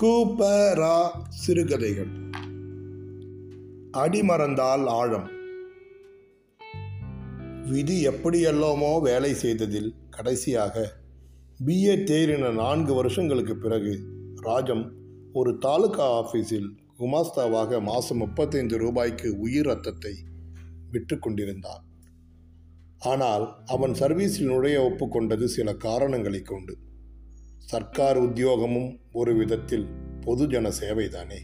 கூபரா சிறுகதைகள் அடிமறந்தால் ஆழம். விதி எப்படியெல்லாமோ வேலை செய்ததில் கடைசியாக பிஏ தேறின நான்கு வருஷங்களுக்கு பிறகு ராஜம் ஒரு தாலுகா ஆஃபீஸில் குமாஸ்தாவாக மாதம் முப்பத்தைந்து ரூபாய்க்கு உயிர் ரத்தத்தை விற்று கொண்டிருந்தான். ஆனால் அவன் சர்வீஸில் நுழைய ஒப்புக்கொண்டது சில காரணங்களை கொண்டு. சர்க்கார் உத்தியோகமும் ஒரு விதத்தில் பொதுஜன சேவைதானே?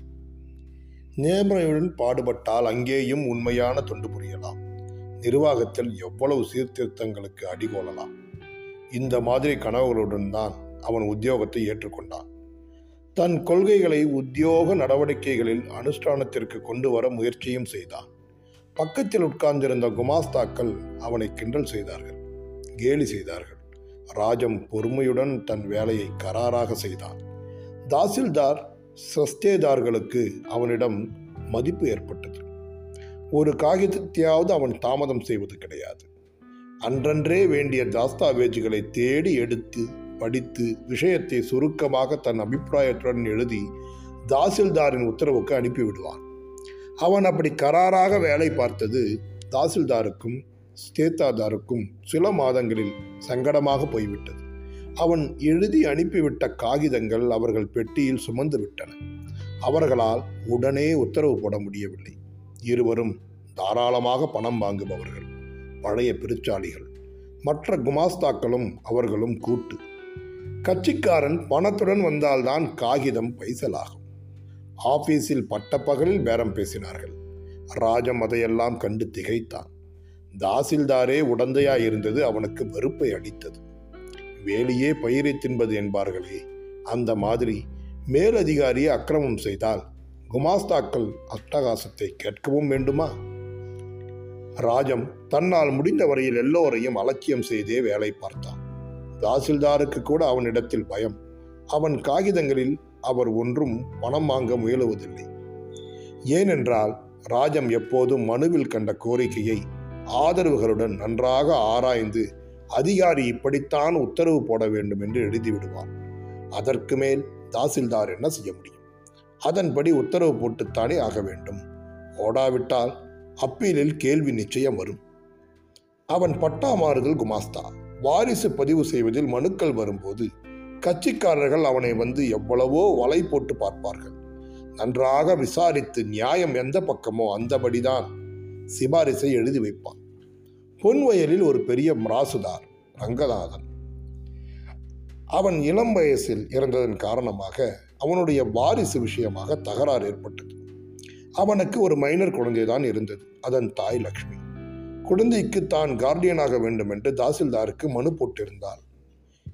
நேர்மையுடன் பாடுபட்டால் அங்கேயும் உண்மையான தொண்டு புரியலாம். நிர்வாகத்தில் எவ்வளவு சீர்திருத்தங்களுக்கு அடிகோலலாம் இந்த மாதிரி கனவுகளுடன் தான் அவன் உத்தியோகத்தை ஏற்றுக்கொண்டான். தன் கொள்கைகளை உத்தியோக நடவடிக்கைகளில் அனுஷ்டானத்திற்கு கொண்டு வர முயற்சியும் செய்தான். பக்கத்தில் உட்கார்ந்திருந்த குமாஸ்தாக்கள் அவனை கிண்டல் செய்தார்கள் கேலி செய்தார்கள். ராஜம் பொறுமையுடன் தன் வேலையை கராராக செய்தான். தாசில்தார் சஸ்தேதார்களுக்கு அவனிடம் மதிப்பு ஏற்பட்டது. ஒரு காகிதத்தையாவது அவன் தாமதம் செய்வது கிடையாது. அன்றன்றே வேண்டிய தாஸ்தாவேஜுகளை தேடி எடுத்து படித்து விஷயத்தை சுருக்கமாக தன் அபிப்பிராயத்துடன் எழுதி தாசில்தாரின் உத்தரவுக்கு அனுப்பிவிடுவான். அவன் அப்படி கராராக வேலை பார்த்தது தாசில்தாருக்கும் ஸ்தேத்தாதாருக்கும் சில மாதங்களில் சங்கடமாக போய்விட்டது. அவன் எழுதி அனுப்பிவிட்ட காகிதங்கள் அவர்கள் பெட்டியில் சுமந்து விட்டன. அவர்களால் உடனே உத்தரவு போட முடியவில்லை. இருவரும் தாராளமாக பணம் வாங்குபவர்கள் பழைய பெருச்சாளிகள் மற்ற குமாஸ்தாக்களும் அவர்களும் கூட்டு. கட்சிக்காரன் பணத்துடன் வந்தால்தான் காகிதம் பைசலாகும். ஆபீஸில் பட்டப்பகலில் பேரம் பேசினார்கள். ராஜம் அதையெல்லாம் கண்டு திகைத்தான். தாசில்தாரே உடந்தையாயிருந்தது அவனுக்கு வெறுப்பை அடித்தது வேலியே பயிரை தின்பது என்பார்களே அந்த மாதிரி மேலதிகாரியை அக்கிரமம் செய்தால் குமாஸ்தாக்கள் அட்டகாசத்தை கேட்கவும் வேண்டுமா? ராஜம் தன்னால் முடிந்த வரையில் எல்லோரையும் அலட்சியம் செய்தே வேலை பார்த்தான். தாசில்தாருக்கு கூட அவனிடத்தில் பயம். அவன் காகிதங்களில் அவர் ஒன்றும் பணம் வாங்க முயலுவதில்லை. ஏனென்றால் ராஜம் எப்போதும் மனுவில் கண்ட கோரிக்கையை ஆதரவுகளுடன் நன்றாக ஆராய்ந்து அதிகாரி இப்படித்தான் உத்தரவு போட வேண்டும் என்று எழுதிவிடுவார் அதற்கு மேல் தாசில்தார் என்ன செய்ய முடியும்? அதன்படி உத்தரவு போட்டுத்தானே ஆக வேண்டும். ஓடாவிட்டால் அப்பீலில் கேள்வி நிச்சயம் வரும். அவன் பட்டாமாறுதல் குமாஸ்தா. வாரிசு பதிவு செய்வதில் மனுக்கள் வரும்போது கட்சிக்காரர்கள் அவனை வந்து எவ்வளவோ வலை போட்டு பார்ப்பார்கள். நன்றாக விசாரித்து நியாயம் எந்த பக்கமோ அந்தபடிதான் சிபாரிசை எழுதி வைப்பான். பொன்வயலில் ஒரு பெரிய மிராசுதார் ரங்கநாதன். அவன் இளம் வயசில் இறந்ததன் காரணமாக அவனுடைய வாரிசு விஷயமாக தகராறு ஏற்பட்டது. அவனுக்கு ஒரு மைனர் குழந்தை தான் இருந்தது அதன் தாய் லக்ஷ்மி. குழந்தைக்கு தான் கார்டியனாக வேண்டும் என்று தாசில்தாருக்கு மனு போட்டிருந்தார்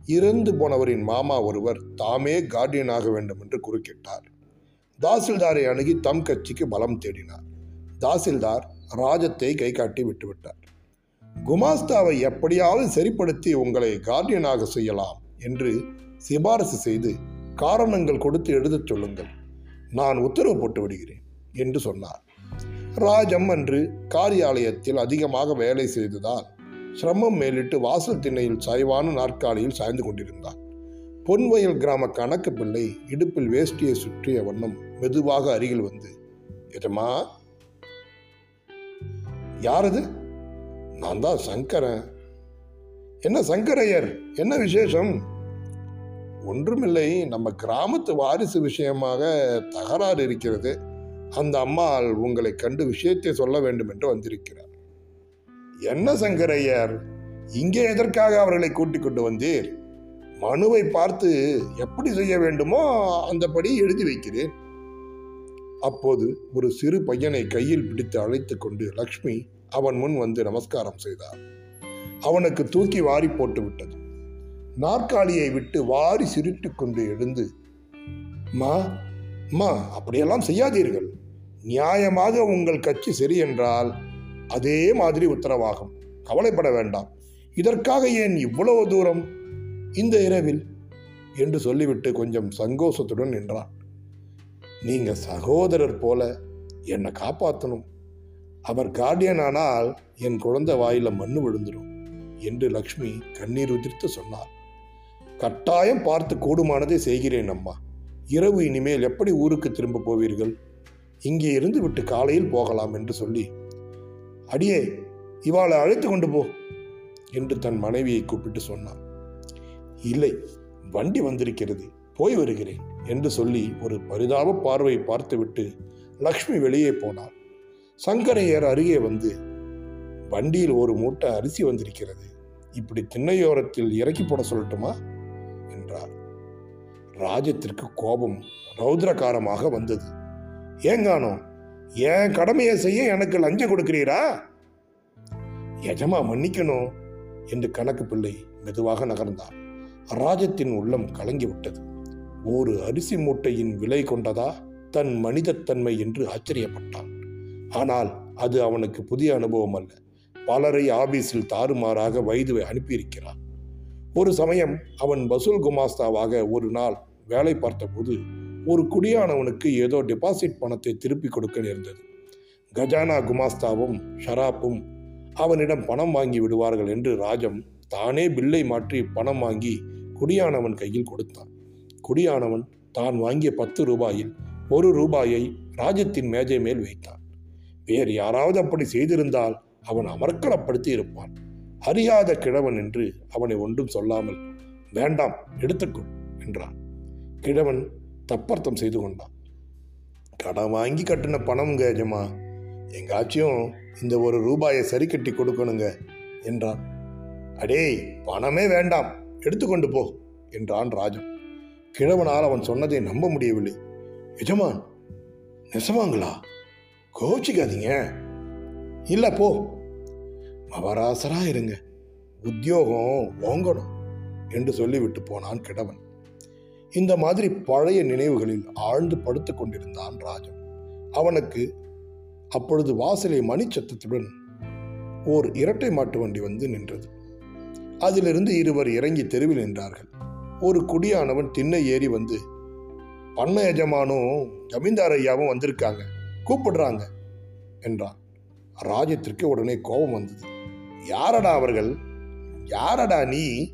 இறந்து போனவரின் மாமா ஒருவர் தாமே கார்டியனாக வேண்டும் என்று குறுக்கிட்டார். தாசில்தாரை அணுகி தம் கட்சிக்கு பலம் தேடினார். தாசில்தார் ராஜத்தை கை காட்டி விட்டுவிட்டார். குமாஸ்தாவை எப்படியாவது சரிப்படுத்தி உங்களை கார்டியனாக செய்யலாம் என்று சிபாரசு செய்து காரணங்கள் கொடுத்து எழுதச் சொல்லுங்கள். நான் உத்தரவு போட்டு விடுகிறேன் என்று சொன்னார். ராஜம் அன்று காரியாலயத்தில் அதிகமாக வேலை செய்ததால் சிரமம் மேலிட்டு வாசல் திண்ணையில் சாய்வான நாற்காலியில் சாய்ந்து கொண்டிருந்தார் பொன்வயல் கிராம கணக்கு பிள்ளை இடுப்பில் வேஷ்டியை சுற்றிய வண்ணம் மெதுவாக அருகில் வந்து எஜமா யார் அது நான் தான் சங்கரன். என்ன சங்கரையர்? என்ன விசேஷம்? ஒன்றுமில்லை நம்ம கிராமத்து வாரிசு விஷயமாக தகராறு இருக்கிறது. அந்த அம்மாள் உங்களை கண்டு விஷயத்தை சொல்ல வேண்டும் என்று வந்திருக்கிறார். என்ன சங்கரையர்? இங்கே எதற்காக அவர்களை கூட்டிக் கொண்டு வந்தீர்? மனுவை பார்த்து எப்படி செய்ய வேண்டுமோ அந்தபடி எழுதி வைக்கிறேன். அப்போது ஒரு சிறு பையனை கையில் பிடித்து அழைத்து கொண்டு லக்ஷ்மி அவன் முன் வந்து நமஸ்காரம் செய்தார் அவனுக்கு தூக்கி வாரி போட்டு விட்டது. நாற்காலியை விட்டு வாரி சிரிட்டு கொண்டு எழுந்து மா அம்மா அப்படியெல்லாம் செய்யாதீர்கள். நியாயமாக உங்கள் கட்சி சரி என்றால் அதே மாதிரி உத்தரவாகும். கவலைப்பட வேண்டாம். இதற்காக ஏன் இவ்வளவு தூரம்? இந்த இரவில்? என்று சொல்லிவிட்டு கொஞ்சம் சங்கோஷத்துடன் நின்றான். நீங்கள் சகோதரர் போல என்னை காப்பாற்றணும் அவர் கார்டியன் ஆனால் என் குழந்தை வாயில மண்ணு விழுந்துடும் என்று லக்ஷ்மி கண்ணீர் உதிர்த்து சொன்னார் கட்டாயம் பார்த்து கூடுமானதை செய்கிறேன் அம்மா. இரவு இனிமேல் எப்படி ஊருக்கு திரும்ப போவீர்கள்? இங்கே இருந்து விட்டு காலையில் போகலாம் என்று சொல்லி. அடியே இவாளை அழைத்து கொண்டு போ என்று தன் மனைவியை கூப்பிட்டு சொன்னான். இல்லை வண்டி வந்திருக்கிறது. போய் வருகிறேன். என்று சொல்லி ஒரு பரிதாப பார்வை பார்த்துவிட்டு லக்ஷ்மி வெளியே போனாள். சங்கரையர் அருகே வந்து வண்டியில் ஒரு மூட்டை அரிசி வந்திருக்கிறது. இப்படி திண்ணையோரத்தில் இறக்கி போட சொல்லட்டுமா? என்றார். ராஜத்திற்கு கோபம் ரௌத்ரகாரமாக வந்தது. ஏங்கானோ என் கடமையை செய்ய எனக்கு லஞ்சம் கொடுக்கிறீரா? எஜமா மன்னிக்கணும் என்று கணக்கு பிள்ளை மெதுவாக நகர்ந்தார் ராஜத்தின் உள்ளம் கலங்கிவிட்டது. ஒரு அரிசி மூட்டையின் விலை கொண்டதா? தன் மனிதத்தன்மை என்று ஆச்சரியப்பட்டான். ஆனால் அது அவனுக்கு புதிய அனுபவம் அல்ல. பலரை ஆபீஸில் தாறுமாறாக வயது அனுப்பியிருக்கிறான். ஒரு சமயம் அவன் வசூல் குமாஸ்தாவாக ஒரு நாள் வேலை பார்த்தபோது ஒரு குடியானவனுக்கு ஏதோ டெபாசிட் பணத்தை திருப்பி கொடுக்க நேர்ந்தது. கஜானா குமாஸ்தாவும் ஷராப்பும் அவனிடம் பணம் வாங்கி விடுவார்கள் என்று ராஜம் தானே பில்லை மாற்றி பணம் வாங்கி குடியானவன் கையில் கொடுத்தான். குடியானவன் தான் வாங்கிய பத்து ரூபாயில் ஒரு ரூபாயை ராஜத்தின் மேஜை மேல் வைத்தான். வேறு யாராவது அப்படி செய்திருந்தால் அவன் அமர்க்கலப்படுத்தி இருப்பான். அறியாத கிழவன் என்று அவனை ஒன்றும் சொல்லாமல் வேண்டாம் எடுத்துக்கொள் என்றான். கிழவன் தப்பர்த்தம் செய்து கொண்டான். கடன் வாங்கி கட்டின பணம்ங்க கேஜமா எங்காச்சும் இந்த ஒரு ரூபாயை சரி கட்டி கொடுக்கணுங்க என்றான். அடேய் பணமே வேண்டாம் எடுத்துக்கொண்டு போ என்றான் ராஜன். கிழவனால் அவன் சொன்னதை நம்ப முடியவில்லை. எஜமான் நெசவாங்களா? கோச்சிக்காதீங்க. இல்லை போ. மவராசரா இருங்க. உத்தியோகம் ஓங்கணும் என்று சொல்லிவிட்டு போனான் கிழவன். இந்த மாதிரி பழைய நினைவுகளில் ஆழ்ந்து படுத்து கொண்டிருந்தான் ராஜன். அவனுக்கு அப்பொழுது வாசலை மணிச்சத்தத்துடன் ஓர் இரட்டை மாட்டு வண்டி வந்து நின்றது. அதிலிருந்து இருவர் இறங்கி தெருவில் நின்றார்கள். ஒரு குடியானவன் திண்ணை ஏறி வந்து பண்ண எஜமானும் ஜமீன்தார் ஐயாவும் வந்திருக்காங்க கூப்பிடுறாங்க என்றான். ராஜ்யத்திற்கு உடனே கோபம் வந்தது. யாரடா அவர்கள்? யாரடா நீ?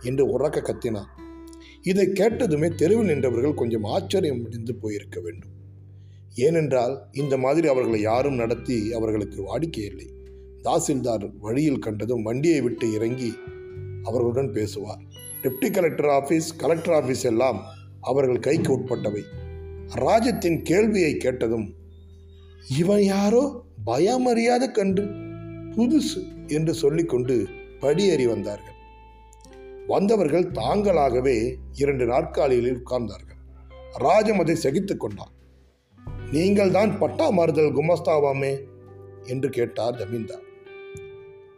என்று உறக்க கத்தினான். இதை கேட்டதுமே தெருவில் நின்றவர்கள் கொஞ்சம் ஆச்சரியம் அடைந்து போயிருக்க வேண்டும். ஏனென்றால் இந்த மாதிரி அவர்களை யாரும் நடத்தி அவர்களுக்கு வாடிக்கை இல்லை தாசில்தார் வழியில் கண்டதும் வண்டியை விட்டு இறங்கி அவர்களுடன் பேசுவார். Deputy collector office collector office எல்லாம் அவர்கள் கைக்கு உட்பட்டவை. ராஜத்தின் கேள்வியை கேட்டதும் இவன் யாரோ? பயமறியாத கண்டு புதுசு என்று சொல்லிக்கொண்டு படியேறி வந்தார்கள். வந்தவர்கள் தாங்களாகவே இரண்டு நாற்காலிகளில் உட்கார்ந்தார்கள். ராஜம் அதை சகித்துக் கொண்டான். நீங்கள் தான் பட்டா மாறுதல் குமஸ்தாவாமே? என்று கேட்டார் ஜமீன்தார்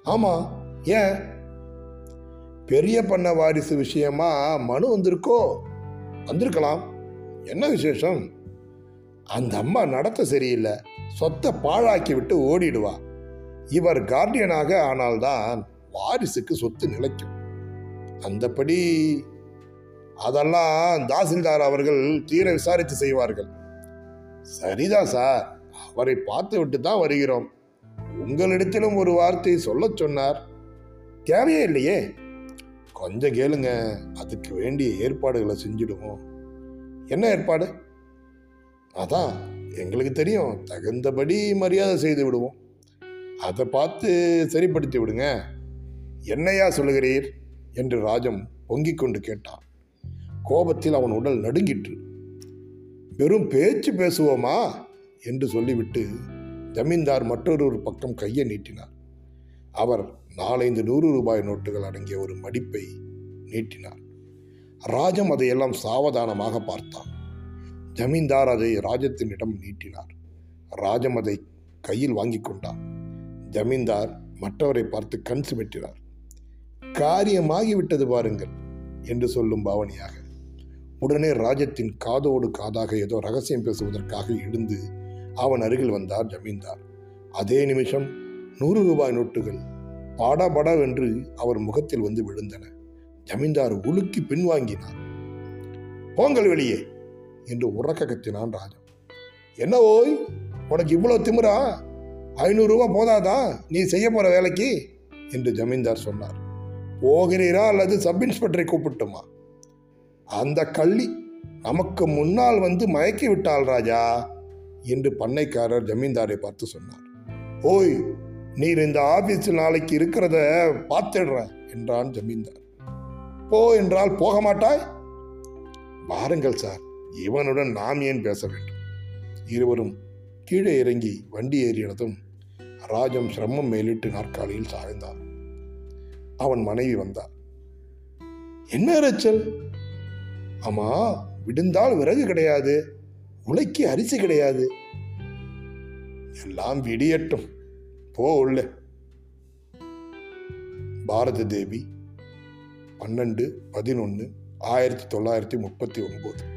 ஆமா. ஏன்? பெரிய பண்ண வாரிசு விஷயமா மனு வந்திருக்கோ? வந்திருக்கலாம். என்ன விசேஷம்? அந்த அம்மா நடத்த சரியில்லை. சொத்தை பாழாக்கி விட்டு ஓடிடுவா. இவர் கார்டியனாக ஆனால்தான் வாரிசுக்கு சொத்து நிலைக்கும். அந்தபடி அதெல்லாம் தாசில்தார் அவர்கள் தீர விசாரித்து செய்வார்கள். சரிதான் சார் அவரை பார்த்து விட்டு தான் வருகிறோம். உங்களிடத்திலும் ஒரு வார்த்தை சொல்லச் சொன்னார். தேவையே இல்லையே? கொஞ்சம் கேளுங்க. அதுக்கு வேண்டிய ஏற்பாடுகளை செஞ்சிடுவோம். என்ன ஏற்பாடு? அதான் எங்களுக்கு தெரியும். தகுந்தபடி மரியாதை செய்து விடுவோம். அதை பார்த்து சரிப்படுத்தி விடுங்க. என்னையா சொல்லுகிறீர்? என்று ராஜம் பொங்கிக் கொண்டு கேட்டான். கோபத்தில் அவன் உடல் நடுங்கிற்று. வெறும் பேச்சு பேசுவோமா? என்று சொல்லிவிட்டு ஜமீன்தார் மற்றொரு பக்கம் கையை நீட்டினார். அவர் நாலஞ்சு நூறு ரூபாய் நோட்டுகள் அடங்கிய ஒரு மடிப்பை நீட்டினார். ராஜம் அதையெல்லாம் சாவதானமாக பார்த்தான். ஜமீன்தார் அதை ராஜத்தினிடம் நீட்டினார். ராஜம் அதை கையில் வாங்கி கொண்டார் ஜமீன்தார் மற்றவரை பார்த்து கண் சுமிட்டினார். காரியமாகிவிட்டது பாருங்கள் என்று சொல்லும் பாவனையாக. உடனே ராஜத்தின் காதோடு காதாக ஏதோ ரகசியம் பேசுவதற்காக எழுந்து அவன் அருகில் வந்தார் ஜமீன்தார். அதே நிமிஷம் நூறு ரூபாய் நோட்டுகள் பாடாபடாவென்று அவர் முகத்தில் வந்து விழுந்தன. ஜமீன்தார் உலுக்கி பின்வாங்கினார். போங்கள் வெளியே என்று உறக்க கத்தினான் ராஜா என்ன ஓய் உனக்கு இவ்வளவு திமிரா? ஐநூறுரூவா போதாதா? நீ செய்ய போற வேலைக்கு? என்று ஜமீன்தார் சொன்னார். போகிறீரா அல்லது சப் இன்ஸ்பெக்டரை கூப்பிட்டுமா? அந்த கள்ளி நமக்கு முன்னால் வந்து மயக்கி விட்டாள் ராஜா என்று பண்ணைக்காரர் ஜமீன்தாரை பார்த்து சொன்னார். ஓய் நீர் இந்த ஆபீஸ் நாளைக்கு இருக்கிறத பார்த்துடுற என்றான் ஜமீன்தார். போ என்றால் போக மாட்டாய்? வாருங்கள் சார் இவனுடன் நாம் ஏன் பேச வேண்டும்? இருவரும் கீழே இறங்கி வண்டி ஏறினதும் ராஜம் சிரமம் மேலிட்டு நாற்காலியில் சாய்ந்தார். அவன் மனைவி வந்தார். என்ன இறைச்சல் ஆமா விடுந்தால் விறகு கிடையாது உலைக்கு அரிசி கிடையாது. எல்லாம் விடியட்டும் போ உள்ள? பாரத தேவி பன்னெண்டு பதினொன்று ஆயிரத்தி தொள்ளாயிரத்தி முப்பத்தி ஒன்பது.